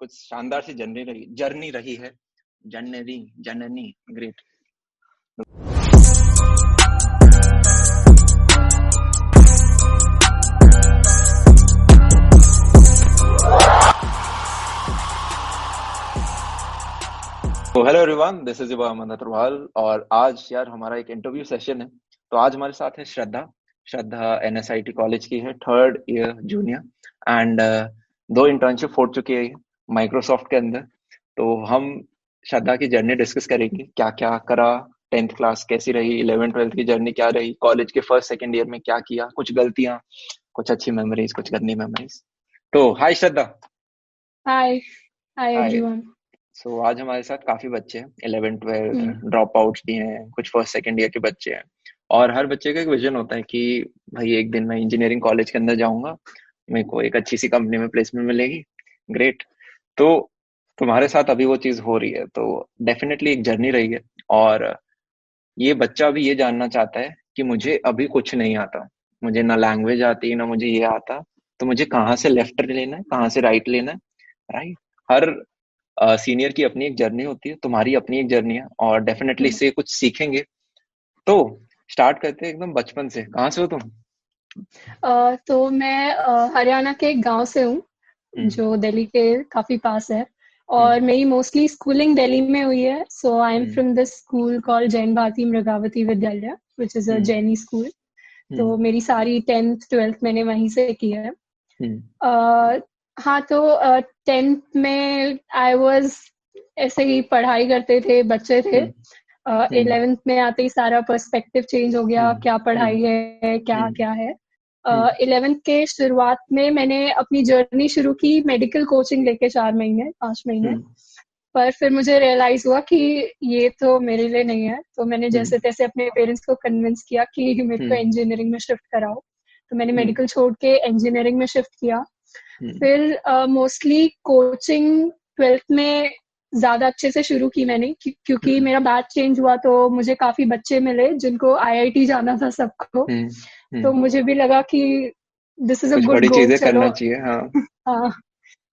कुछ शानदार सी जर्नी रही जर्नी रही है। जनरी जननी ग्रेट तो hello everyone this is Aman Agrawal और आज यार हमारा एक इंटरव्यू सेशन है। तो आज हमारे साथ है श्रद्धा। श्रद्धा एनएसआईटी कॉलेज की है थर्ड ईयर जूनियर एंड दो इंटर्नशिप फोड़ चुकी है माइक्रोसॉफ्ट के अंदर। तो हम श्रद्धा की जर्नी डिस्कस करेंगे क्या क्या करा टेंथ क्लास कैसी रही इलेवन ट्वेल्थ की जर्नी क्या रही कॉलेज के फ़र्स्ट सेकेंड ईयर में क्या किया कुछ गलतियाँ कुछ अच्छी मेमोरीज कुछ गंदी मेमोरीज तो हाय श्रद्धा। हाय हाय एवरीवन सो आज हमारे साथ काफ़ी बच्चे हैं इलेवन ट्वेल्थ ड्रॉप आउट भी हैं कुछ फ़र्स्ट सेकेंड ईयर के बच्चे हैं। और हर बच्चे का एक विजन होता है कि भाई एक दिन मैं इंजीनियरिंग कॉलेज के अंदर जाऊँगा मेरे को एक अच्छी सी कंपनी में प्लेसमेंट मिलेगी। ग्रेट तो तुम्हारे साथ अभी वो चीज़ हो रही है तो डेफिनेटली एक जर्नी रही है। और ये बच्चा भी ये जानना चाहता है कि मुझे अभी कुछ नहीं आता। मुझे ना लैंग्वेज आती ना मुझे ये आता। तो मुझे कहाँ से लेफ़्ट लेना है कहाँ से राइट लेना है राइट हर सीनियर uh, की अपनी एक जर्नी होती है तुम्हारी अपनी एक जर्नी है और डेफिनेटली हम्म। इससे कुछ सीखेंगे। तो स्टार्ट करते हैं एकदम बचपन से। कहाँ से हो तुम? uh, तो मैं uh, हरियाणा के एक गाँव से हूँ। हम्म। जो दिल्ली के काफ़ी पास है। और हम्म। मेरी मोस्टली स्कूलिंग दिल्ली में हुई है। So I am from this school call Jain Bharati Mrigavati Vidyalaya which is a जैनी school तो मेरी सारी टेंथ ट्वेल्थ मैंने वहीं से की है। हाँ तो टेंथ में आई वॉज़ ऐसे ही पढ़ाई करते थे बच्चे थे। इलेवेंथ हम्म। में आते ही सारा पर्सपेक्टिव चेंज हो गया। हम्म। क्या पढ़ाई हम्म। है क्या क्या है। इलेवेंथ uh, के शुरुआत में मैंने अपनी जर्नी शुरू की मेडिकल कोचिंग लेके चार महीने पाँच महीने। पर फिर मुझे रियलाइज़ हुआ कि ये तो मेरे लिए नहीं है। तो मैंने जैसे तैसे अपने पेरेंट्स को कन्विंस किया कि मेरे को इंजीनियरिंग में शिफ्ट कराओ। तो मैंने मेडिकल छोड़ के इंजीनियरिंग में शिफ्ट किया। हम्म। फिर मोस्टली कोचिंग ट्वेल्थ में ज़्यादा अच्छे से शुरू की मैंने क्योंकि हम्म। मेरा बैच चेंज हुआ तो मुझे काफ़ी बच्चे मिले जिनको आईआईटी जाना था सबको। हम्म, तो मुझे भी लगा कि this is a good goal करना चाहिए हाँ। हाँ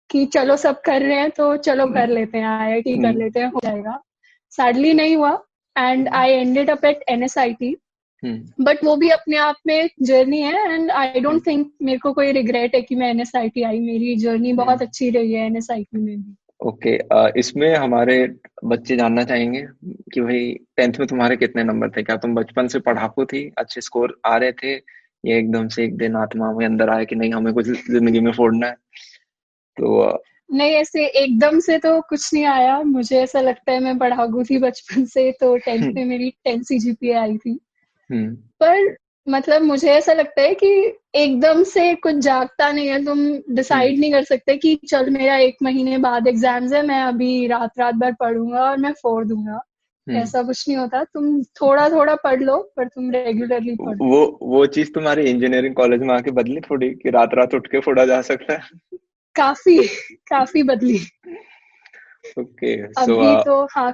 कि चलो सब कर रहे हैं तो चलो कर लेते हैं आई आई टी कर लेते हैं हो जाएगा। सैडली नहीं हुआ and I ended up at NSIT but hmm. वो भी अपने आप में एक जर्नी है एंड आई डोंट थिंक मेरे को कोई रिग्रेट है कि मैं एन एस आई टी आई। मेरी जर्नी बहुत. अच्छी रही है एन में भी। ओके okay, uh, इसमें हमारे बच्चे जानना चाहेंगे कि भाई टेंथ में तुम्हारे कितने नंबर थे? क्या तुम बचपन से पढ़ाकू थी? अच्छे स्कोर आ रहे थे? या एकदम से एक दिन आत्मा में अंदर आया कि नहीं हमें कुछ ज़िंदगी में फोड़ना है? तो uh, नहीं ऐसे एकदम से तो कुछ नहीं आया। मुझे ऐसा लगता है मैं पढ़ाकू थी बचपन से तो टेंथ में मेरी टेन सी जीपीए आई थी। हम्म। पर मतलब मुझे ऐसा लगता है कि एकदम से कुछ जागता नहीं है तुम डिसाइड हम्म। नहीं कर सकते कि चल मेरा एक महीने बाद एग्ज़ाम्स है मैं अभी रात रात भर पढ़ूँगा और मैं फोड़ दूँगा। हम्म। ऐसा कुछ नहीं होता। तुम थोड़ा थोड़ा पढ़ लो पर तुम रेगुलरली पढ़ो वो वो चीज़ तुम्हारी इंजीनियरिंग कॉलेज में आके बदली थोड़ी कि रात रात उठ के फोड़ा जा सकता है। काफ़ी काफ़ी बदली। ओके okay, अभी so, uh, तो हाँ।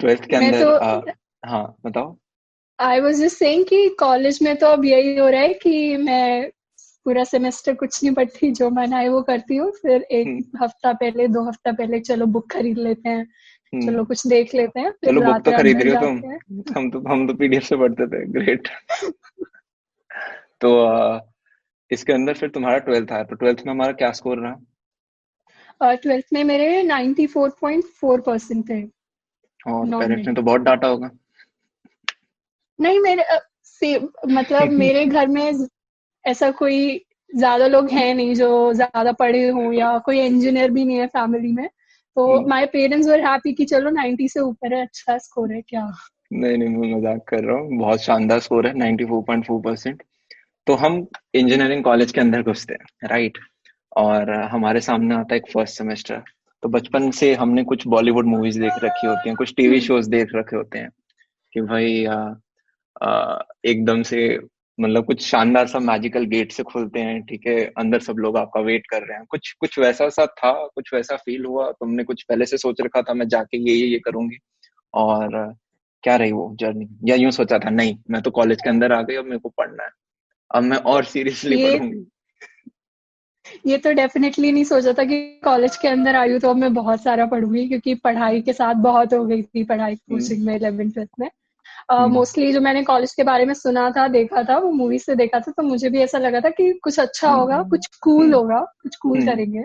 ट्वेल्थ के अंदर तो, uh, हाँ बताओ। आई वॉज़ जस्ट सेइंग कि कॉलेज में तो अब यही हो रहा है कि मैं पूरा सेमेस्टर कुछ नहीं पढ़ती जो मन आए वो करती हूँ। फिर एक हम्म। हफ़्ता पहले दो हफ़्ता पहले चलो बुक खरीद लेते हैं हम्म। चलो कुछ देख लेते हैं चलो बुक तो खरीद रही हो तुम। हम तो हम तो पीडीएफ से पढ़ते थे ग्रेट तो इसके अंदर फिर तुम्हारा ट्वेल्थ आया तो ट्वेल्थ में हमारा क्या स्कोर रहा? ट्वेल्थ में मेरे 94.4 परसेंट थे। और पेरेंट्स ने तो बहुत डाटा होगा। नहीं मेरे से मतलब मेरे घर में ऐसा कोई ज़्यादा लोग हैं नहीं जो ज़्यादा पढ़े हों या कोई इंजीनियर भी नहीं है फैमिली में। तो माय पेरेंट्स वर हैप्पी कि चलो 90 से ऊपर है अच्छा स्कोर है क्या? नहीं नहीं मैं मज़ाक कर रहा हूँ। बहुत शानदार स्कोर है 94.4 परसेंट तो हम इंजीनियरिंग कॉलेज के अंदर घुसते हैं राइट और हमारे सामने आता है एक फ़र्स्ट सेमेस्टर तो बचपन से हमने कुछ बॉलीवुड मूवीज़ देख रखी होती हैं कुछ टीवी शोज़ हम्म। देख रखे होते हैं कि भाई एकदम से मतलब कुछ शानदार सा मैजिकल गेट से खुलते हैं ठीक है? अंदर सब लोग आपका वेट कर रहे हैं। कुछ कुछ वैसा सा था कुछ वैसा फील हुआ। तुमने कुछ पहले से सोच रखा था मैं जाके ये ये ये करूँगी। और क्या रही वो जर्नी या यूँ सोचा था नहीं मैं तो कॉलेज के अंदर आ गई अब मेरे को पढ़ना है। अब मैं और सीरियसली पढ़ूँगी। ये तो डेफिनेटली नहीं सोचा था कि कॉलेज के अंदर आई हूँ तो अब मैं बहुत सारा पढ़ूँगी क्योंकि पढ़ाई के साथ बहुत हो गई थी पढ़ाई कोचिंग हम्म। में इलेवन ट्वेल्थ में। मोस्टली uh, जो मैंने कॉलेज के बारे में सुना था देखा था वो मूवी से देखा था तो मुझे भी ऐसा लगा था कि कुछ अच्छा होगा कुछ कूल होगा कुछ कूल करेंगे।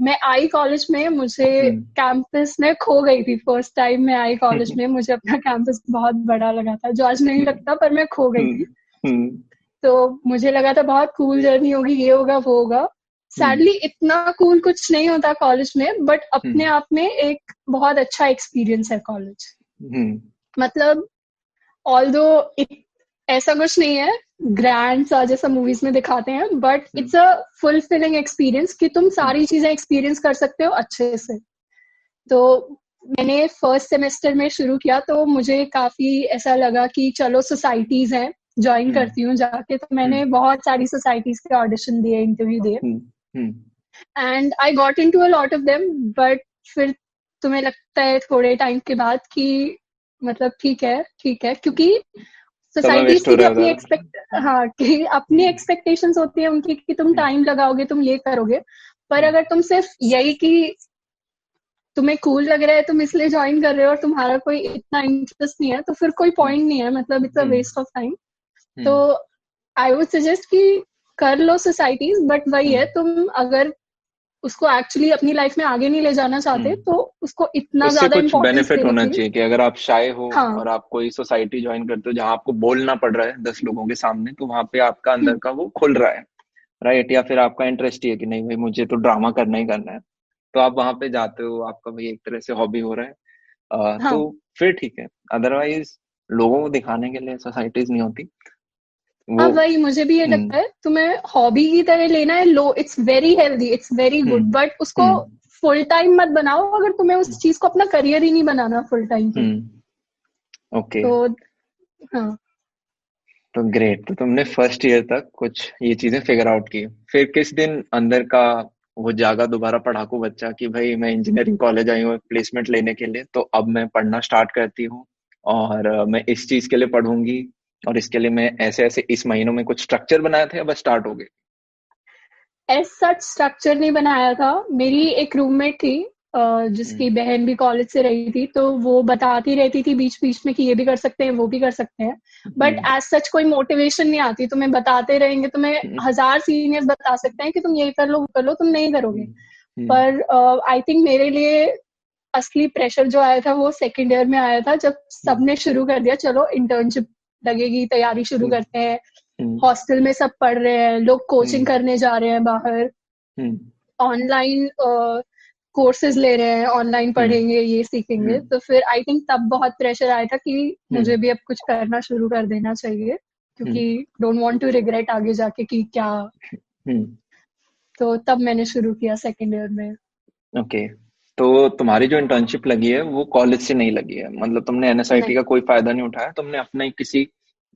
मैं आई कॉलेज में मुझे कैंपस में खो गई थी फ़र्स्ट टाइम मैं आई कॉलेज में मुझे अपना कैंपस बहुत बड़ा लगा था जो आज नहीं लगता पर मैं खो गई थी। तो मुझे लगा था बहुत कूल जर्नी होगी ये होगा वो होगा। सैडली इतना कूल कुछ नहीं होता कॉलेज में बट अपने आप में एक बहुत अच्छा एक्सपीरियंस है कॉलेज मतलब ऑल दो ऐसा कुछ नहीं है ग्रैंड सा जैसा मूवीज़ में दिखाते हैं but it's a fulfilling experience कि तुम सारी चीज़ें एक्सपीरियंस कर सकते हो अच्छे से। तो मैंने फ़र्स्ट सेमेस्टर में शुरू किया तो मुझे काफ़ी ऐसा लगा कि चलो सोसाइटीज हैं ज्वाइन hmm. करती हूँ जाके तो मैंने hmm. बहुत सारी सोसाइटीज के ऑडिशन दिए इंटरव्यू दिए। And I got into a lot of them but फिर तुम्हें लगता है थोड़े टाइम के बाद कि मतलब ठीक है ठीक है क्योंकि सोसाइटी की अपनी एक्सपेक्ट हाँ कि अपनी एक्सपेक्टेशंस होती है उनकी कि तुम टाइम हम्म। लगाओगे तुम ये करोगे पर हम्म। अगर तुम सिर्फ़ यही कि तुम्हें कूल लग रहा है तुम इसलिए ज्वाइन कर रहे हो और तुम्हारा कोई इतना इंटरेस्ट नहीं है तो फिर कोई पॉइंट नहीं है मतलब it's a waste of time तो आई वुड सजेस्ट कि कर लो सोसाइटीज बट वही है हम्म। तुम अगर उसको एक्चुअली अपनी लाइफ में आगे नहीं ले जाना चाहते हम्म। तो उसको इतना ज़्यादा कुछ बेनिफिट होना चाहिए कि अगर आप शाय हो हाँ. और आप कोई सोसाइटी ज्वाइन करते हो जहाँ आपको बोलना पड़ रहा है दस लोगों के सामने तो वहाँ पे आपका अंदर हम्म। का वो खुल रहा है राइट या फिर आपका इंटरेस्ट ही है कि नहीं भाई मुझे तो ड्रामा करना ही करना है तो आप वहाँ पे जाते हो आपका भाई एक तरह से हॉबी हो रहा है आ, हाँ. तो फिर ठीक है अदरवाइज़ लोगों को दिखाने के लिए सोसाइटीज नहीं होती हाँ वही मुझे भी ये हम्म। लगता है तुम्हें हॉबी की तरह लेना है लो it's very healthy it's very good but उसको फुल हम्म। टाइम मत बनाओ अगर तुम्हें उस चीज़ को अपना करियर ही नहीं बनाना फुल टाइम ओके तो हाँ। तो ग्रेट तो तुमने फ़र्स्ट ईयर तक कुछ ये चीज़ें फिगर आउट की। फिर किस दिन अंदर का वो जागा दोबारा पढ़ाकू बच्चा कि भाई मैं इंजीनियरिंग कॉलेज आई हूँ प्लेसमेंट लेने के लिए तो अब मैं पढ़ना स्टार्ट करती हूँ और मैं इस चीज़ के लिए पढ़ूँगी और इसके लिए मैं ऐसे ऐसे इस महीनों में कुछ स्ट्रक्चर बनाया था या बस स्टार्ट हो गए। एज सच स्ट्रक्चर नहीं बनाया था। मेरी एक रूममेट थी जिसकी हम्म। बहन भी कॉलेज से रही थी तो वो बताती रहती थी बीच बीच में कि ये भी कर सकते हैं वो भी कर सकते हैं। बट एज सच कोई मोटिवेशन नहीं आती तुम्हें बताते रहेंगे तुम्हें हम्म। हज़ार सीनियर्स बता सकते हैं कि तुम ये कर लो वो कर लो तुम नहीं करोगे। हम्म। पर आई थिंक मेरे लिए असली प्रेशर जो आया था वो सेकेंड ईयर में आया था जब सबने शुरू कर दिया चलो इंटर्नशिप लगेगी तैयारी शुरू हम्म। करते हैं। हॉस्टल हम्म। में सब पढ़ रहे हैं लोग कोचिंग हम्म। करने जा रहे हैं बाहर। ऑनलाइन कोर्सेज ले रहे हैं ऑनलाइन पढ़ेंगे ये सीखेंगे। तो फिर आई थिंक तब बहुत प्रेशर आया था कि मुझे भी अब कुछ करना शुरू कर देना चाहिए क्योंकि डोंट वांट टू रिग्रेट आगे जाके कि क्या। तो तब मैंने शुरू किया सेकेंड ईयर में। Okay okay. तो तुम्हारी जो इंटर्नशिप लगी है वो कॉलेज से नहीं लगी है। मतलब तुमने एनएसआईटी का कोई फ़ायदा नहीं उठाया तुमने अपना ही किसी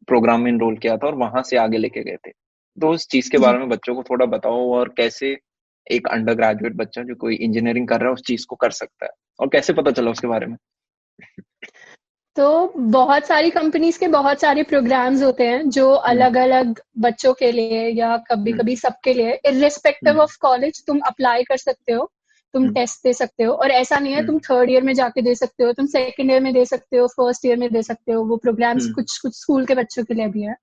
प्रोग्राम में इनरोल किया था और वहाँ से आगे लेके गए थे। तो उस चीज़ के बारे में बच्चों को थोड़ा बताओ और कैसे एक अंडर ग्रेजुएट बच्चा जो कोई इंजीनियरिंग कर रहा है उस चीज़ को कर सकता है और कैसे पता चला उसके बारे में? तो बहुत सारी कंपनीज़ के बहुत सारे प्रोग्राम्स होते हैं जो अलग अलग बच्चों के लिए या कभी कभी हम्म। सबके लिए इरिस्पेक्टिव ऑफ़ कॉलेज तुम अप्लाई कर सकते हो। तुम टेस्ट हम्म। दे सकते हो। और ऐसा नहीं है तुम थर्ड हम्म। ईयर में जाके दे सकते हो तुम सेकेंड ईयर में दे सकते हो फ़र्स्ट ईयर में दे सकते हो। वो प्रोग्राम्स हम्म। कुछ कुछ स्कूल के बच्चों के लिए भी है।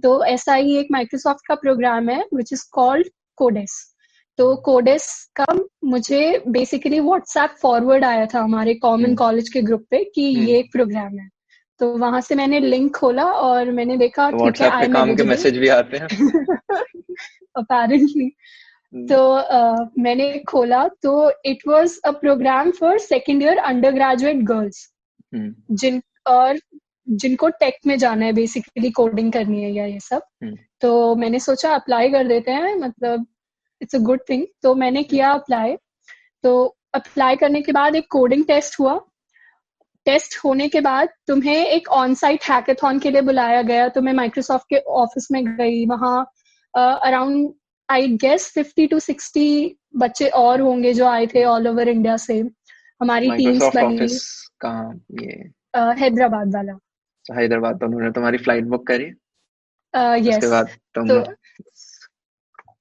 तो ऐसा ही एक माइक्रोसॉफ्ट का प्रोग्राम है विच इज़ कॉल्ड कोडेस तो कोडेस का मुझे बेसिकली व्हाट्सएप फॉरवर्ड आया था हमारे कॉमन कॉलेज के ग्रुप पे कि ये एक प्रोग्राम है। तो वहाँ से मैंने लिंक खोला और मैंने देखा ठीक है आई काम के मैसेज भी आते हैं। अपेरेंटली हम्म। तो uh, मैंने खोला तो it was a program for second year undergraduate girls जिन और जिनको टेक में जाना है बेसिकली कोडिंग करनी है या ये सब। हम्म। तो मैंने सोचा अप्लाई कर देते हैं मतलब इट्स अ गुड थिंग तो मैंने हम्म। किया अप्लाई तो अप्लाई करने के बाद एक कोडिंग टेस्ट हुआ। टेस्ट होने के बाद तुम्हें एक ऑन साइट हैकेथॉन के लिए बुलाया गया। तो मैं माइक्रोसॉफ्ट के ऑफ़िस में गई। वहाँ around I guess fifty to sixty बच्चे और होंगे जो आए थे ऑल ओवर इंडिया से। हमारी टीम्स बनी कहाँ? ये। हैदराबाद वाला। हैदराबाद तो उन्होंने तुम्हारी फ़्लाइट बुक करी? यस उसके बाद तुम तो,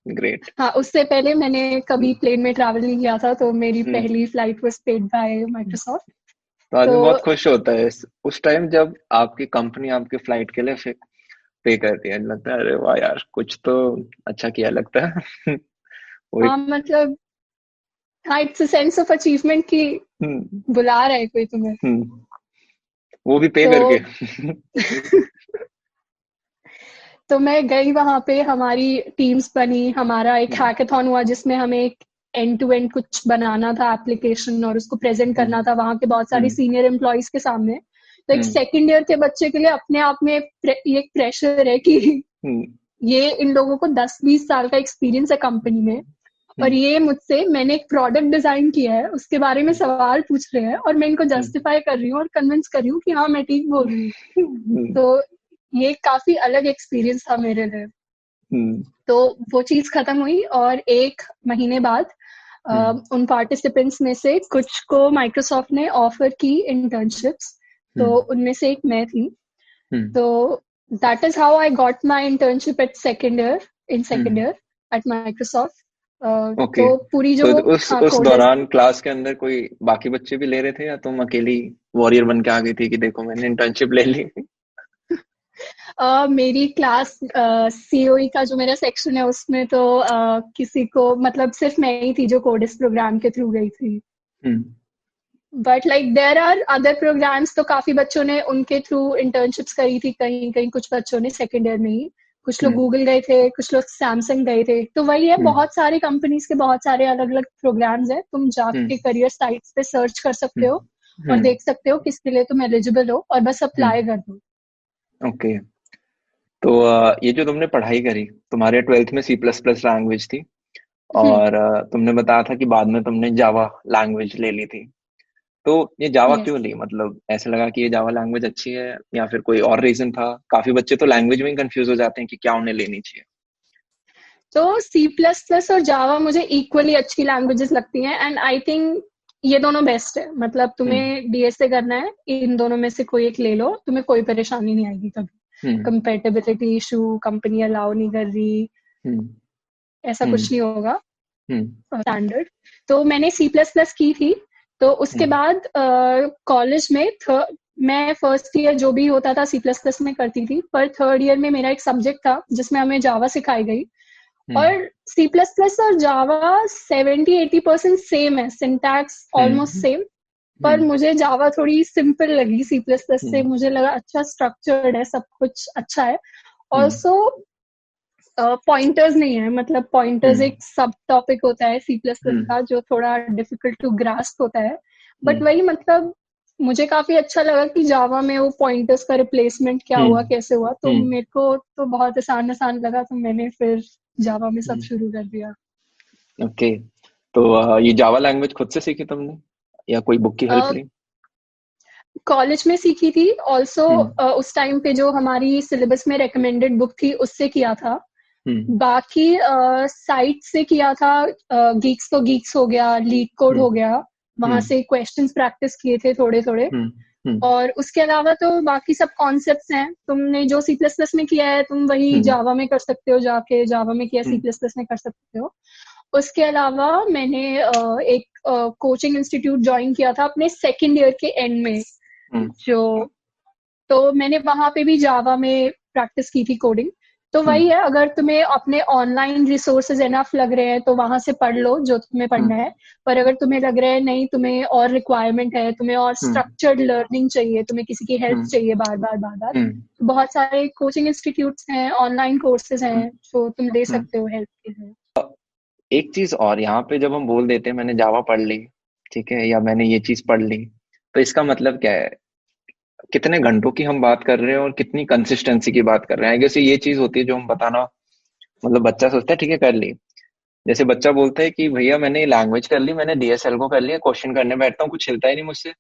ग्रेट हाँ उससे पहले मैंने कभी प्लेन में ट्रैवल नहीं किया था तो मेरी हम्म। पहली flight was paid by Microsoft तो आदमी तो, बहुत खुश होता है। उस टाइम जब आपकी कंपनी आपके फ़्लाइट के लिए पे करती है लगता है अरे वाह यार कुछ तो अच्छा किया लगता है। हाँ मतलब हाँ इट्स सेंस ऑफ़ अचीवमेंट की हम्म। बुला रहा है कोई तुम्हें। हम्म। वो भी पे तो, करके। तो मैं गई वहाँ पे हमारी टीम्स बनी हमारा एक हैकेथॉन हम्म। हुआ जिसमें हमें एक एंड टू एंड कुछ बनाना था एप्लीकेशन और उसको प्रेजेंट करना था। वहाँ के बहुत सारे सीनियर एम्प्लॉयज़ के सामने। तो एक सेकेंड ईयर के बच्चे के लिए अपने आप में एक प्रेशर है कि ये इन लोगों को दस बीस साल का एक्सपीरियंस है कंपनी में। और हम्म। ये मुझसे मैंने एक प्रोडक्ट डिज़ाइन किया है उसके बारे में सवाल पूछ रहे हैं और मैं इनको जस्टिफाई हम्म। कर रही हूँ और कन्विंस कर रही हूँ कि हाँ मैं ठीक बोल रही हूँ। तो ये काफ़ी अलग एक्सपीरियंस था मेरे लिए। तो वो चीज़ खत्म हुई और एक महीने बाद उन पार्टिसिपेंट्स में से कुछ को माइक्रोसॉफ्ट ने ऑफ़र की इंटर्नशिप्स तो उनमें से एक मैं थी। तो that is how I got my internship at second year in second year at Microsoft तो पूरी जो तो उस हाँ, उस दौरान क्लास के अंदर कोई बाकी बच्चे भी ले रहे थे या तुम अकेली वॉरियर बन के आ गई थी कि देखो मैंने इंटर्नशिप ले ली? Uh, मेरी क्लास सीओई uh, का जो मेरा सेक्शन है उसमें तो uh, किसी को मतलब सिर्फ़ मैं ही थी जो कोडिस प्रोग्राम के थ्रू गई थी। But like there are other programs तो काफ़ी बच्चों ने उनके थ्रू इंटर्नशिप्स करी थी कहीं कहीं कुछ बच्चों ने सेकेंड ईयर में ही। कुछ लोग गूगल हम्म। गए थे कुछ लोग सैमसंग गए थे। तो वही है हम्म। बहुत सारी कंपनीज़ के बहुत सारे अलग अलग प्रोग्राम्स है। तुम जाके करियर हम्म। साइट्स पे सर्च कर सकते हो और देख सकते हो किसके लिए तुम एलिजिबल हो और बस अप्लाई कर दो। ओके। तो ये जो तुमने पढ़ाई करी तुम्हारे ट्वेल्थ में सी प्लस प्लस लैंग्वेज थी और तुमने बताया था कि बाद में तुमने जावा लैंग्वेज ले ली थी। तो ये जावा yes. क्यों ली मतलब ऐसे लगा कि ये जावा लैंग्वेज अच्छी है या फिर कोई और रीजन था? काफ़ी बच्चे तो लैंग्वेज में ही कंफ्यूज हो जाते हैं कि क्या उन्हें लेनी चाहिए। तो सी प्लस प्लस और जावा मुझे इक्वली अच्छी लैंग्वेजेस लगती हैं एंड आई थिंक ये दोनों बेस्ट है। मतलब तुम्हें डीएसए हम्म। करना है इन दोनों में से कोई एक ले लो तुम्हें कोई परेशानी नहीं आएगी कभी कंपेटेबिलिटी इशू कंपनी अलाउ नहीं कर रही। हम्म। ऐसा कुछ हम्म। नहीं होगा। स्टैंडर्ड तो मैंने सी प्लस प्लस की थी तो उसके हम्म। बाद कॉलेज में मैं फ़र्स्ट ईयर जो भी होता था सी प्लस प्लस में करती थी पर थर्ड ईयर में मेरा एक सब्जेक्ट था जिसमें हमें जावा सिखाई गई हम्म। और सी प्लस प्लस और Java seventy eighty percent same है सिंटैक्स ऑलमोस्ट सेम पर हम्म। मुझे जावा थोड़ी सिंपल लगी सी प्लस प्लस से मुझे लगा अच्छा स्ट्रक्चर्ड है सब कुछ अच्छा है ऑल्सो पॉइंटर्स नहीं है मतलब पॉइंटर्स hmm. एक सब टॉपिक होता है सी प्लस प्लस का जो थोड़ा डिफ़िकल्ट टू ग्रास्प होता है बट hmm. वही मतलब मुझे काफ़ी अच्छा लगा कि जावा में वो पॉइंटर्स का रिप्लेसमेंट क्या. हुआ कैसे हुआ तो. मेरे को तो बहुत आसान आसान लगा तो मैंने फिर जावा में सब. शुरू कर दिया ओके okay. तो ये जावा लैंग्वेज खुद से सीखी तुमने या कोई बुक की हेल्प ली कॉलेज में सीखी थी ऑल्सो uh, उस टाइम पे जो हमारी सिलेबस में रेकमेंडेड बुक थी उससे किया था हम्म। बाकी साइट से किया था गीक्स तो गीक्स हो गया लीड कोड हो हम्म। गया वहाँ हम्म। से क्वेश्चन प्रैक्टिस किए थे थोड़े थोड़े और उसके अलावा तो बाकी सब कॉन्सेप्ट हैं। तुमने जो सी प्लस प्लस में किया है तुम वही जावा में कर सकते हो जाके जावा में किया सी प्लस प्लस में कर सकते हो। उसके अलावा मैंने एक कोचिंग इंस्टीट्यूट ज्वाइन किया था अपने सेकेंड ईयर के एंड में। जो तो मैंने वहाँ पे भी जावा में प्रैक्टिस की थी कोडिंग तो वही है अगर तुम्हें अपने ऑनलाइन रिसोर्सेज एनफ लग रहे हैं तो वहाँ से पढ़ लो जो तुम्हें पढ़ना हम्म। है। पर अगर तुम्हें लग रहा है नहीं तुम्हें और रिक्वायरमेंट है तुम्हें और स्ट्रक्चर्ड हम्म। लर्निंग चाहिए तुम्हें किसी की हेल्प हम्म। चाहिए बार बार बार बार तो बहुत सारे कोचिंग इंस्टीट्यूट हैं ऑनलाइन कोर्सेज हैं जो तुम ले सकते हो हेल्प के लिए। एक चीज़ और यहाँ पे जब हम बोल देते हैं मैंने जावा पढ़ ली ठीक है या मैंने ये चीज़ पढ़ ली तो इसका मतलब क्या है? कितने घंटों की हम बात कर रहे हैं और कितनी कंसिस्टेंसी की बात कर रहे हैं। जैसे ये चीज़ होती है जो हम बताना मतलब बच्चा सोचता है ठीक है कर ली। जैसे बच्चा बोलता है कि भैया मैंने लैंग्वेज कर ली मैंने डीएसएल को कर लिया क्वेश्चन करने बैठता हूँ कुछ हिलता ही नहीं मुझसे।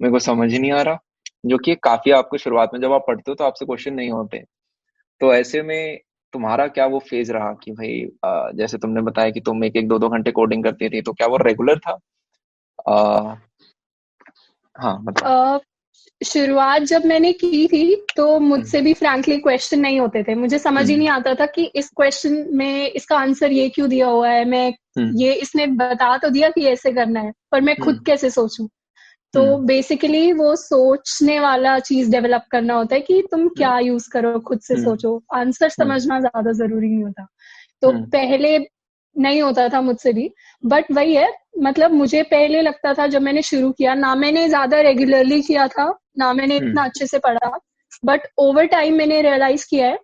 मेरे को समझ ही नहीं आ रहा। जो कि काफ़ी आपको शुरुआत में जब आप पढ़ते हो तो आपसे क्वेश्चन नहीं होते। तो ऐसे में तुम्हारा क्या वो फ़ेज़ रहा कि भाई जैसे तुमने बताया कि तुम एक एक दो दो घंटे कोडिंग करती थी तो क्या वो रेगुलर था? आ, हाँ मतलब शुरुआत जब मैंने की थी तो मुझसे भी फ्रैंकली क्वेश्चन नहीं होते थे। मुझे समझ ही नहीं आता था कि इस क्वेश्चन में इसका आंसर ये क्यों दिया हुआ है? मैं ये इसने बता तो दिया कि ऐसे करना है पर मैं खुद कैसे सोचूं? तो बेसिकली वो सोचने वाला चीज़ डेवलप करना होता है कि तुम क्या यूज़ करो खुद से सोचो। आंसर समझना ज़्यादा ज़रूरी नहीं होता। तो पहले नहीं होता था मुझसे भी बट वही है मतलब मुझे पहले लगता था जब मैंने शुरू किया ना मैंने ज़्यादा रेगुलरली किया था ना मैंने इतना हम्म। अच्छे से पढ़ा बट ओवर टाइम मैंने रियलाइज़ किया है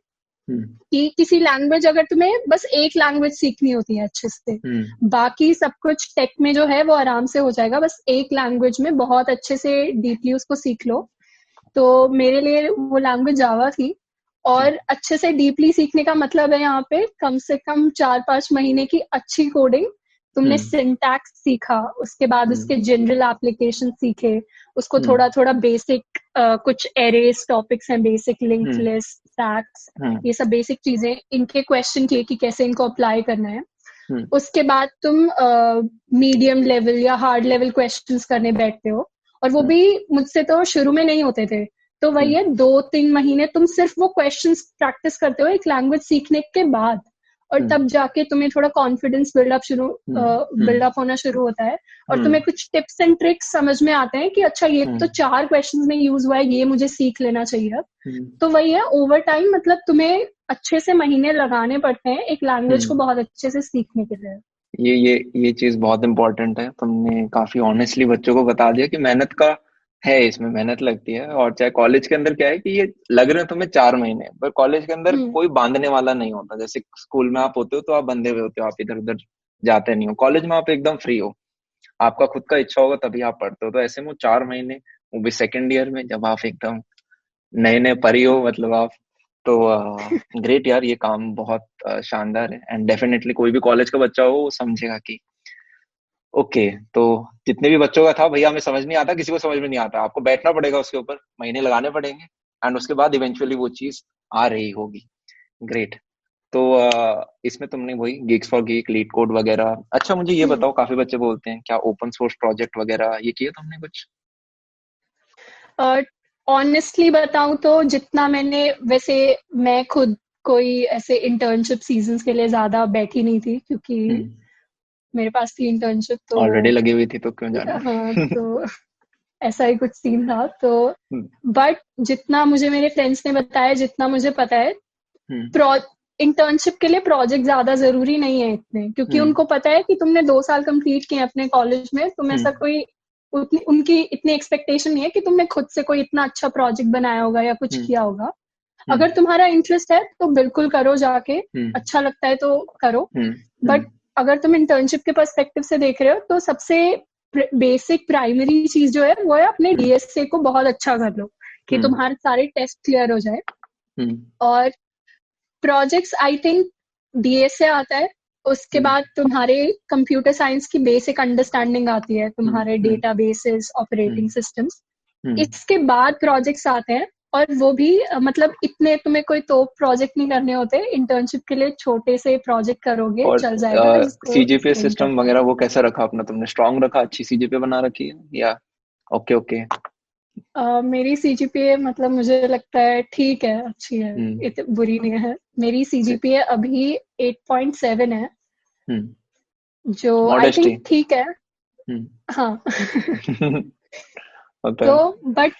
हम्म। कि किसी लैंग्वेज अगर तुम्हें बस एक लैंग्वेज सीखनी होती है अच्छे से हम्म। बाकी सब कुछ टेक में जो है वो आराम से हो जाएगा बस एक लैंग्वेज में बहुत अच्छे से डीपली उसको सीख लो तो मेरे लिए वो लैंग्वेज जावा थी और अच्छे से डीपली सीखने का मतलब है यहाँ पे कम से कम चार पाँच महीने की अच्छी कोडिंग तुमने सिंटैक्स हम्म। सीखा उसके बाद हम्म। उसके जनरल एप्लीकेशन सीखे उसको हम्म। थोड़ा थोड़ा बेसिक uh, कुछ एरेस टॉपिक्स हैं बेसिक लिंक लिस्ट स्टैक्स ये सब बेसिक चीज़ें इनके क्वेश्चन किए कि कैसे इनको अप्लाई करना है उसके बाद तुम मीडियम uh, लेवल या हार्ड लेवल क्वेश्चंस करने बैठते हो और वो भी मुझसे तो शुरू में नहीं होते थे तो वही है दो तीन महीने तुम सिर्फ़ वो क्वेश्चन प्रैक्टिस करते हो एक लैंग्वेज सीखने के बाद और तब जाके तुम्हें थोड़ा कॉन्फिडेंस बिल्डअप शुरू बिल्डअप होना शुरू होता है और तुम्हें कुछ टिप्स एंड ट्रिक्स समझ में आते हैं कि अच्छा ये तो चार क्वेश्चंस में यूज़ हुआ है ये मुझे सीख लेना चाहिए तो वही है ओवर टाइम मतलब तुम्हें अच्छे से महीने लगाने पड़ते हैं एक लैंग्वेज को बहुत अच्छे से सीखने के लिए। ये ये ये चीज़ बहुत इंपॉर्टेंट है। तुमने काफ़ी ऑनेस्टली बच्चों को बता दिया कि मेहनत का है इसमें मेहनत लगती है और चाहे कॉलेज के अंदर क्या है कि ये लग रहे हैं तुम्हें चार महीने पर कॉलेज के अंदर हम्म। कोई बांधने वाला नहीं होता। जैसे स्कूल में आप होते हो तो आप बंधे हुए होते हो आप इधर उधर जाते नहीं हो। कॉलेज में आप एकदम फ्री हो। आपका खुद का इच्छा होगा तभी आप पढ़ते हो। तो ऐसे में चार महीने वो भी सेकेंड ईयर में जब आप एकदम नए नए परी हो मतलब आप तो ग्रेट यार ये काम बहुत शानदार है। एंड डेफिनेटली कोई भी कॉलेज का बच्चा हो वो समझेगा कि ओके तो जितने भी बच्चों का था भैया हमें समझ नहीं आता किसी को समझ में नहीं आता। आपको बैठना पड़ेगा उसके ऊपर महीने लगाने पड़ेंगे एंड उसके बाद इवेंचुअली वो चीज़ आ रही होगी। ग्रेट तो इसमें तुमने वही GeeksforGeeks LeetCode वगैरह। अच्छा मुझे ये हम्म। बताओ काफ़ी बच्चे बोलते हैं क्या ओपन सोर्स प्रोजेक्ट वगैरह ये किया तुमने कुछ? ऑनेस्टली uh, बताऊँ तो जितना मैंने वैसे मैं खुद कोई ऐसे इंटर्नशिप सीज़न के लिए ज़्यादा बैठी नहीं थी क्योंकि हम्म। मेरे पास थी इंटर्नशिप तो ऑलरेडी लगी हुई थी तो क्यों जाना? हाँ तो ऐसा ही कुछ सीन था तो बट हम्म। जितना मुझे मेरे फ्रेंड्स ने बताया जितना मुझे पता है इंटर्नशिप हम्म। के लिए प्रोजेक्ट ज़्यादा ज़रूरी नहीं है इतने क्योंकि हम्म। उनको पता है कि तुमने दो साल कंप्लीट किए अपने कॉलेज में तुम ऐसा कोई उतनी उनकी इतनी एक्सपेक्टेशन नहीं है कि तुमने खुद से कोई इतना अच्छा प्रोजेक्ट बनाया होगा या कुछ किया होगा। अगर तुम्हारा इंटरेस्ट है तो बिल्कुल करो जाके अच्छा लगता है तो करो। बट अगर तुम इंटर्नशिप के परस्पेक्टिव से देख रहे हो तो सबसे बेसिक प्राइमरी चीज़ जो है वो है अपने डीएसए को बहुत अच्छा कर लो कि हम्म। तुम्हारे सारे टेस्ट क्लियर हो जाए हम्म। और प्रोजेक्ट्स आई थिंक डीएसए आता है उसके हम्म। बाद तुम्हारे कंप्यूटर साइंस की बेसिक अंडरस्टैंडिंग आती है तुम्हारे डेटा बेसिस ऑपरेटिंग सिस्टम्स इसके बाद प्रोजेक्ट्स आते हैं और वो भी मतलब इतने तुम्हें कोई तो प्रोजेक्ट नहीं करने होते इंटर्नशिप के लिए छोटे से प्रोजेक्ट करोगे और, चल जाएगा सीजीपीए सिस्टम वगैरह वो कैसा रखा अपना तुमने स्ट्रांग रखा अच्छी सीजीपीए बना रखी है या ओके ओके Uh, मेरी सीजीपीए मतलब मुझे लगता है ठीक है अच्छी है hmm. इत, बुरी नहीं है। मेरी सीजीपीए अभी 8.7 है। hmm. जो आई थिंक ठीक है। hmm. हाँ। तो बट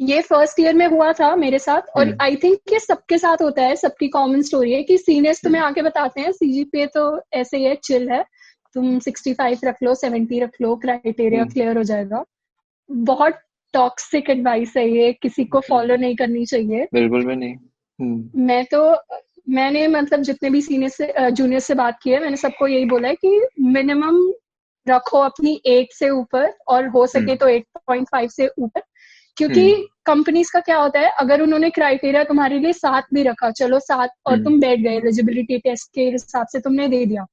ये फ़र्स्ट ईयर में हुआ था मेरे साथ और आई हम्म। थिंक ये सबके साथ होता है सबकी कॉमन स्टोरी है कि सीनियर्स तुम्हें हम्म। आके बताते हैं सीजीपीए तो ऐसे ही है चिल है। तुम 65 रख लो 70 रख लो क्राइटेरिया क्लियर हो जाएगा। बहुत टॉक्सिक एडवाइस है ये किसी को फॉलो नहीं करनी चाहिए। बिल्कुल भी नहीं। हम्म। मैं तो मैंने मतलब जितने भी सीनियर से जूनियर से बात की है मैंने सबको यही बोला है कि मिनिमम रखो अपनी एट से ऊपर और हो सके तो एट पॉइंट फाइव से ऊपर। क्योंकि कंपनीज़ हम्म। का क्या होता है अगर उन्होंने क्राइटेरिया तुम्हारे लिए सात भी रखा चलो सात और हम्म। तुम बैठ गए एलिजिबिलिटी टेस्ट के हिसाब से तुमने दे दिया।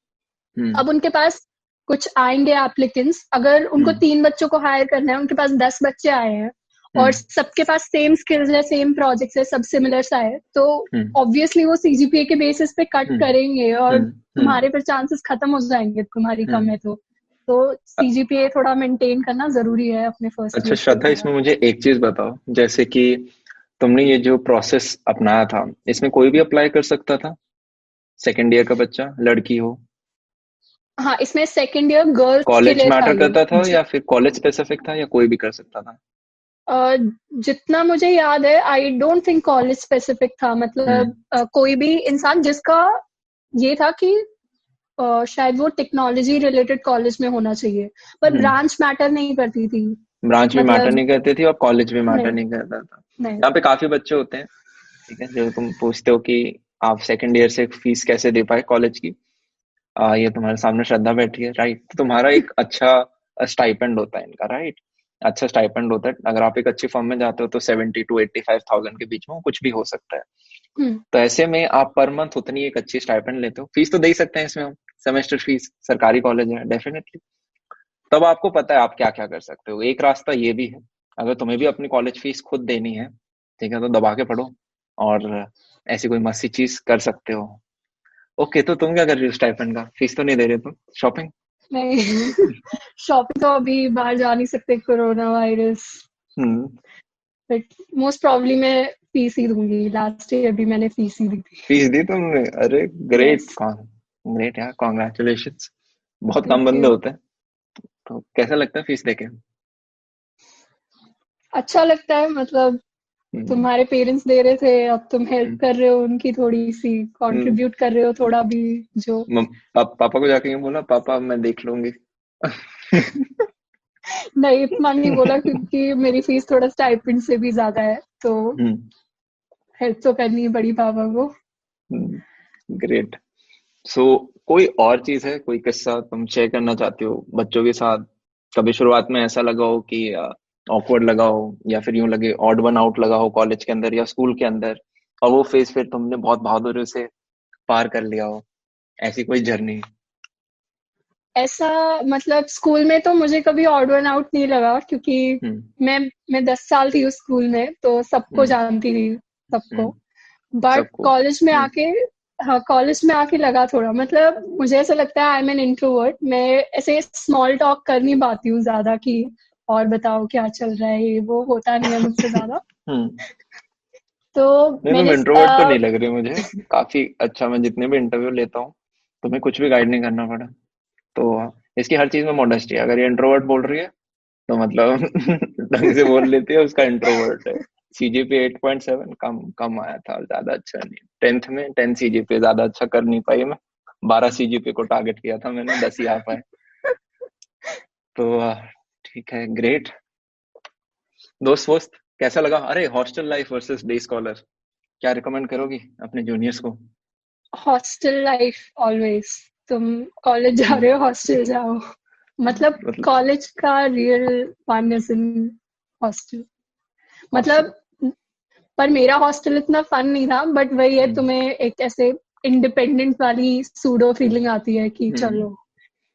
हम्म। अब उनके पास कुछ आएँगे एप्लीकेंट्स अगर उनको तीन बच्चों को हायर करना है उनके पास दस बच्चे आए हैं और सबके पास सेम स्किल्स है सेम प्रोजेक्ट्स है सब सिमिलर सा है तो ऑब्वियसली वो सीजीपीए के बेसिस पे कट करेंगे और तुम्हारे पर चांसेस खत्म हो जाएँगे तुम्हारी कम है तो। तो सीजीपीए थोड़ा मेंटेन करना ज़रूरी है अपने फ़र्स्ट अच्छा श्रद्धा इसमें मुझे एक चीज़ बताओ जैसे कि तुमने ये जो प्रोसेस अपनाया था इसमें कोई भी अप्लाई कर सकता था? सेकेंड ईयर का बच्चा लड़की हो? हाँ इसमें second year girls college matter करता था या फिर कॉलेज स्पेसिफिक था या कोई भी कर सकता था? Uh, जितना मुझे याद है I don't think college specific था। मतलब uh, कोई भी इंसान जिसका ये था कि शायद वो टेक्नोलॉजी रिलेटेड कॉलेज में होना चाहिए। पर ब्रांच मैटर नहीं करती थी। ब्रांच भी मैटर मतलब नहीं करती थी और कॉलेज भी मैटर नहीं, करता था। यहाँ पे काफ़ी बच्चे होते हैं ठीक है जो तुम पूछते हो कि आप सेकेंड ईयर से फ़ीस कैसे दे पाए कॉलेज की? आ, ये तुम्हारे सामने श्रद्धा बैठी है राइट तो तुम्हारा एक अच्छा स्टाइपेंड होता है इनका राइट अच्छा स्टाइपेंड होता है। अगर आप एक अच्छी फॉर्म में जाते हो तो seventy two eighty five thousand के बीच में कुछ भी हो सकता है। हम्म। तो ऐसे में आप पर मंथ उतनी एक अच्छी स्टाइपेंड लेते हो। फ़ीस तो दे ही सकते हैं इसमें हम। सेमेस्टर फ़ीस सरकारी कॉलेज है डेफिनेटली तब आपको पता है आप क्या क्या कर सकते हो। एक रास्ता ये भी है अगर तुम्हें भी अपनी कॉलेज फ़ीस खुद देनी है ठीक है तो दबा के पढ़ो और ऐसी कोई मस्ती चीज़ कर सकते हो। ओके तो तुम क्या कर रही हो स्टाइपेंड का? फ़ीस तो नहीं दे रहे तुम? शॉपिंग नहीं। शॉपिंग तो अभी बाहर जा नहीं सकते corona virus. But most probably मैं फ़ीस ही दूँगी। लास्ट ईयर भी मैंने फ़ीस ही दी थी। फ़ीस दी तुमने? अरे ग्रेट ग्रेट यार कॉन्ग्रेचुलेशन बहुत कम बंदे होते हैं। तो कैसा लगता है फ़ीस देके? अच्छा लगता है मतलब हम्म। तुम्हारे पेरेंट्स दे रहे थे अब तुम हेल्प हम्म। कर रहे हो उनकी थोड़ी सी कंट्रीब्यूट हम्म। कर रहे हो थोड़ा भी जो पा, पापा को जाके बोला पापा मैं देख लूँगी. नहीं इतना नहीं बोला क्योंकि मेरी फ़ीस थोड़ा स्टाइपेंड से भी ज़्यादा है तो हेल्प तो करनी है बड़ी पापा को। ग्रेट सो so, कोई और चीज़ है? कोई किस्सा तुम शेयर करना चाहते हो? बच्चों के साथ? कभी शुरुआत में ऐसा लगा हो कि ऑकवर्ड लगा हो या फिर यूँ लगे ऑड वन आउट लगा हो कॉलेज के अंदर या स्कूल के अंदर और वो फ़ेज़ फिर तुमने बहुत बहादुरी से पार कर लिया हो? ऐसी कोई जर्नी ऐसा मतलब स्कूल में तो मुझे कभी ऑड वन आउट नहीं लगा क्योंकि हम्म। मैं मैं दस साल थी उस स्कूल में तो सबको हम्म। जानती थी सबको। But hmm. कॉलेज में आके हाँ कॉलेज में आके लगा थोड़ा। मतलब मुझे ऐसा लगता है आई एम एन इंट्रोवर्ट मैं ऐसे स्मॉल टॉक कर नहीं पाती हूँ ज़्यादा कि और बताओ क्या चल रहा है वो होता नहीं है मुझसे ज़्यादा। हम्म। तो मैंने इंट्रोवर्ट तो नहीं लग रही मुझे। काफ़ी अच्छा मैं जितने भी इंटरव्यू लेता हूँ तुम्हें कुछ भी गाइड नहीं करना पड़ा। तो इसकी हर चीज़ में मॉडेस्टी अगर ये इंट्रोवर्ट बोल रही है तो मतलब ढंग से बोल लेती है उसका इंट्रोवर्ट है। सीजीपी 8.7 कम कम आया था ज़्यादा अच्छा नहीं। टेंथ में टेन सीजीपी ज़्यादा अच्छा कर नहीं पाई मैं। बारह सीजीपी को टारगेट किया था मैंने दस ही आ पाए। तो ठीक है ग्रेट दोस्त वोस्त कैसा लगा? अरे hostel life versus day scholar क्या रिकमेंड करोगी अपने जूनियर्स को? हॉस्टल लाइफ ऑलवेज तुम कॉलेज जा रहे हो हॉस्टल जाओ। मतलब कॉलेज मतलब का real fun is in hostel मतलब पर मेरा हॉस्टल इतना फन नहीं था बट वही है हम्म। तुम्हें एक ऐसे इंडिपेंडेंट वाली सूडो फीलिंग आती है कि हम्म। चलो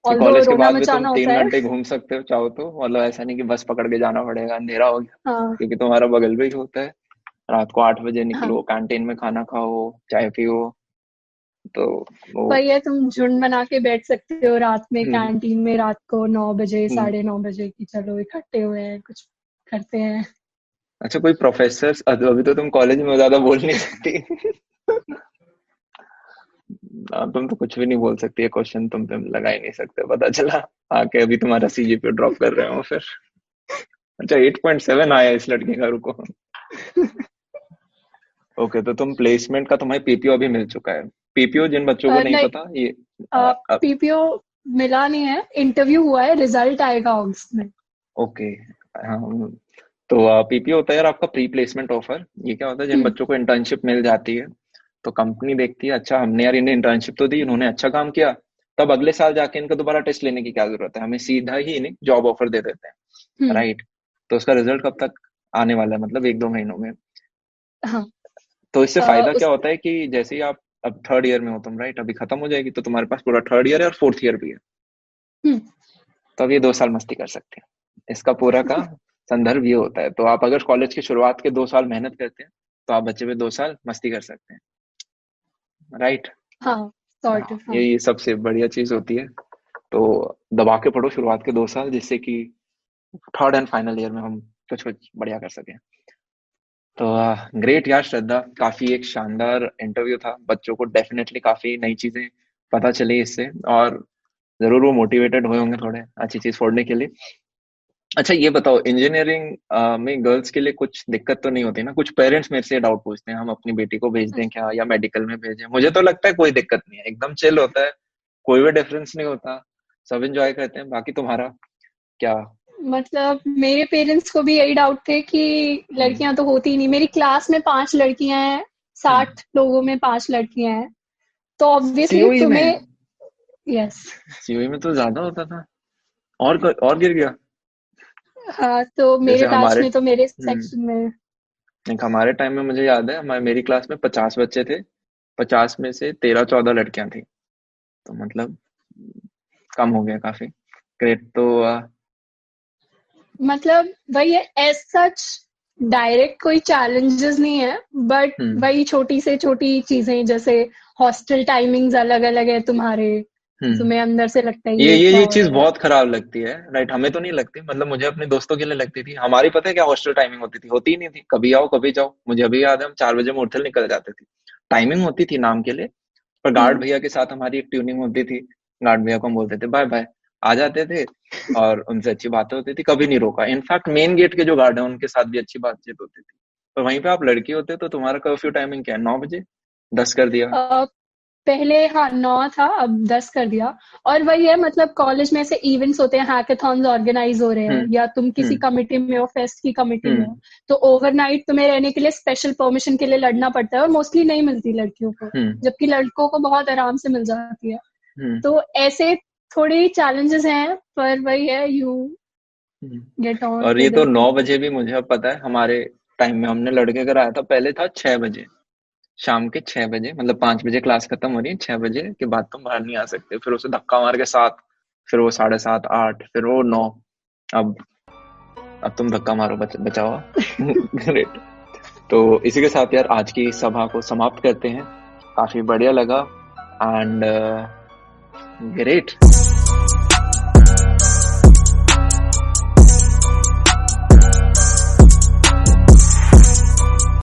कॉलेज के बाद भी तुम तीन घंटे घूम सकते हो चाहो तो मतलब ऐसा नहीं कि बस पकड़ के जाना पड़ेगा अंधेरा हो गया हाँ. क्योंकि तुम्हारा बगल भी होता है रात को आठ बजे निकलो हाँ. कैंटीन में खाना खाओ चाय पियो तो वही है तुम झुंड बना के बैठ सकते हो रात में कैंटीन हम्म। में रात को नौ बजे। साढ़े नौ बजे की चलो इकट्ठे हुए हैं कुछ करते हैं अच्छा कोई प्रोफेसर अभी तो तुम कॉलेज में ज़्यादा बोल नहीं सकती। तुम तो कुछ भी नहीं बोल सकती है क्वेश्चन तुम पे लगा ही नहीं सकते पता चला। आके अभी तुम्हारा सीजीपीए ड्रॉप कर रहे हो फिर। अच्छा 8.7 आया इस लड़के का रुको। ओके तो तुम प्लेसमेंट का तुम्हारे पीपीओ अभी मिल चुका है। पीपीओ जिन बच्चों को नहीं पता ये पीपीओ मिला नहीं है इंटरव्यू हुआ है रिज़ल्ट आएगा अगस्त में ओके हाँ तो पीपीओ होता है यार आपका प्री प्लेसमेंट ऑफ़र ये क्या होता है जिन हम्म। बच्चों को इंटर्नशिप मिल जाती है तो कंपनी देखती है अच्छा हमने यार इन्हें इंटर्नशिप तो दी इन्होंने अच्छा काम किया तब अगले साल जाके इनका दोबारा टेस्ट लेने की क्या ज़रूरत है? हमें सीधा ही इन्हें जॉब ऑफ़र दे देते हैं। राइट हम्म। तो उसका रिज़ल्ट कब तक आने वाला है? मतलब एक दो महीनों में। हाँ. तो इससे फ़ायदा क्या होता है कि जैसे ही आप अब थर्ड ईयर में हो तुम राइट अभी खत्म हो जाएगी तो तुम्हारे पास पूरा थर्ड ईयर है और फोर्थ ईयर भी है। हम्म। तो अब ये दो साल मस्ती कर सकते हैं। इसका पूरा का संदर्भ ये होता है। तो आप अगर कॉलेज की शुरुआत के दो साल मेहनत करते हैं तो आप बच्चे में दो साल मस्ती कर सकते हैं। राइट हाँ, हाँ, ये सबसे बढ़िया चीज़ होती है। तो दबा के पढ़ो शुरुआत के दो साल जिससे कि थर्ड एंड फाइनल ईयर में हम कुछ कुछ बढ़िया कर सकें। तो ग्रेट यार श्रद्धा। काफ़ी एक शानदार इंटरव्यू था। बच्चों को डेफिनेटली काफ़ी नई चीज़ें पता चली इससे। और ज़रूर वो मोटिवेटेड हुए होंगे थोड़े अच्छी चीज़ फोड़ने के लिए। अच्छा ये बताओ इंजीनियरिंग में गर्ल्स के लिए कुछ दिक्कत तो नहीं होती ना? कुछ पेरेंट्स मेरे से डाउट पूछते हैं हम अपनी बेटी को भेज दें क्या? या मेडिकल में भेजें? मुझे तो लगता है कोई दिक्कत नहीं है। एकदम चिल होता है कोई भी डिफरेंस नहीं होता। सब एंजॉय करते हैं बाकी तुम्हारा क्या? मतलब मेरे पेरेंट्स को भी यही डाउट थे कि लड़कियाँ तो होती ही नहीं। मेरी क्लास में पाँच लड़कियाँ हैं साठ हम्म। लोगों में पाँच लड़कियाँ हैं। तो ऑब्वियसली तुम्हें यस सीओई में तो ज़्यादा होता था। और और गिर गया? हाँ तो मेरे क्लास में तो मेरे सेक्शन हम्म। में एक हमारे टाइम में मुझे याद है हमारे मेरी क्लास में पचास बच्चे थे पचास में से तेरह चौदह लड़कियाँ थी तो मतलब कम हो गया काफ़ी ग्रेट तो आ... मतलब वही है एज सच डायरेक्ट कोई चैलेंजेस नहीं है बट हम्म। वही छोटी से छोटी चीज़ें जैसे हॉस्टल टाइमिंग्स अलग अलग है तुम्हारे। तुम्हें अंदर से लगता है ये ये ये चीज़ बहुत खराब लगती है राइट हमें तो नहीं लगती मतलब मुझे अपने दोस्तों के लिए लगती थी। हमारी पता है क्या हॉस्टल टाइमिंग होती थी? होती ही नहीं थी। कभी आओ कभी जाओ। मुझे अभी याद है हम चार बजे मोटल निकल जाते थे। टाइमिंग होती थी नाम के लिए पर गार्ड हम्म। भैया के साथ हमारी एक ट्यूनिंग होती थी। गार्ड भैया को हम बोलते थे बाय बाय। आ जाते थे और उनसे अच्छी बातें होती थी कभी नहीं रोका। इनफैक्ट मेन गेट के जो गार्ड है उनके साथ भी अच्छी बातचीत होती थी। तो वहीं पे आप लड़की होते तो तुम्हारा कर्फ्यू टाइमिंग क्या है? नौ बजे? दस कर दिया। पहले हाँ नौ था अब दस कर दिया और वही है मतलब कॉलेज में ऐसे इवेंट्स होते हैं हैकेथॉन्स ऑर्गेनाइज हो रहे हैं हम्म। या तुम किसी कमिटी हम्म। में हो फेस्ट की कमिटी में हो हम्म। तो ओवरनाइट तुम्हें रहने के लिए स्पेशल परमिशन के लिए लड़ना पड़ता है और मोस्टली नहीं मिलती लड़कियों को जबकि लड़कों को बहुत आराम से मिल जाती है तो ऐसे थोड़े चैलेंजेस हैं पर वही है यू गेट ऑन और ये तो नौ बजे भी मुझे पता है हमारे टाइम में हमने लड़के कराया था पहले था छह बजे शाम के छह बजे मतलब पाँच बजे क्लास खत्म हो रही है छह बजे के बाद तुम बाहर नहीं आ सकते। फिर उसे धक्का मार के सात फिर वो साढ़े सात आठ फिर वो नौ। अब अब तुम धक्का मारो बच, बचाओ। ग्रेट तो इसी के साथ यार आज की सभा को समाप्त करते हैं। काफ़ी बढ़िया लगा एंड ग्रेट uh,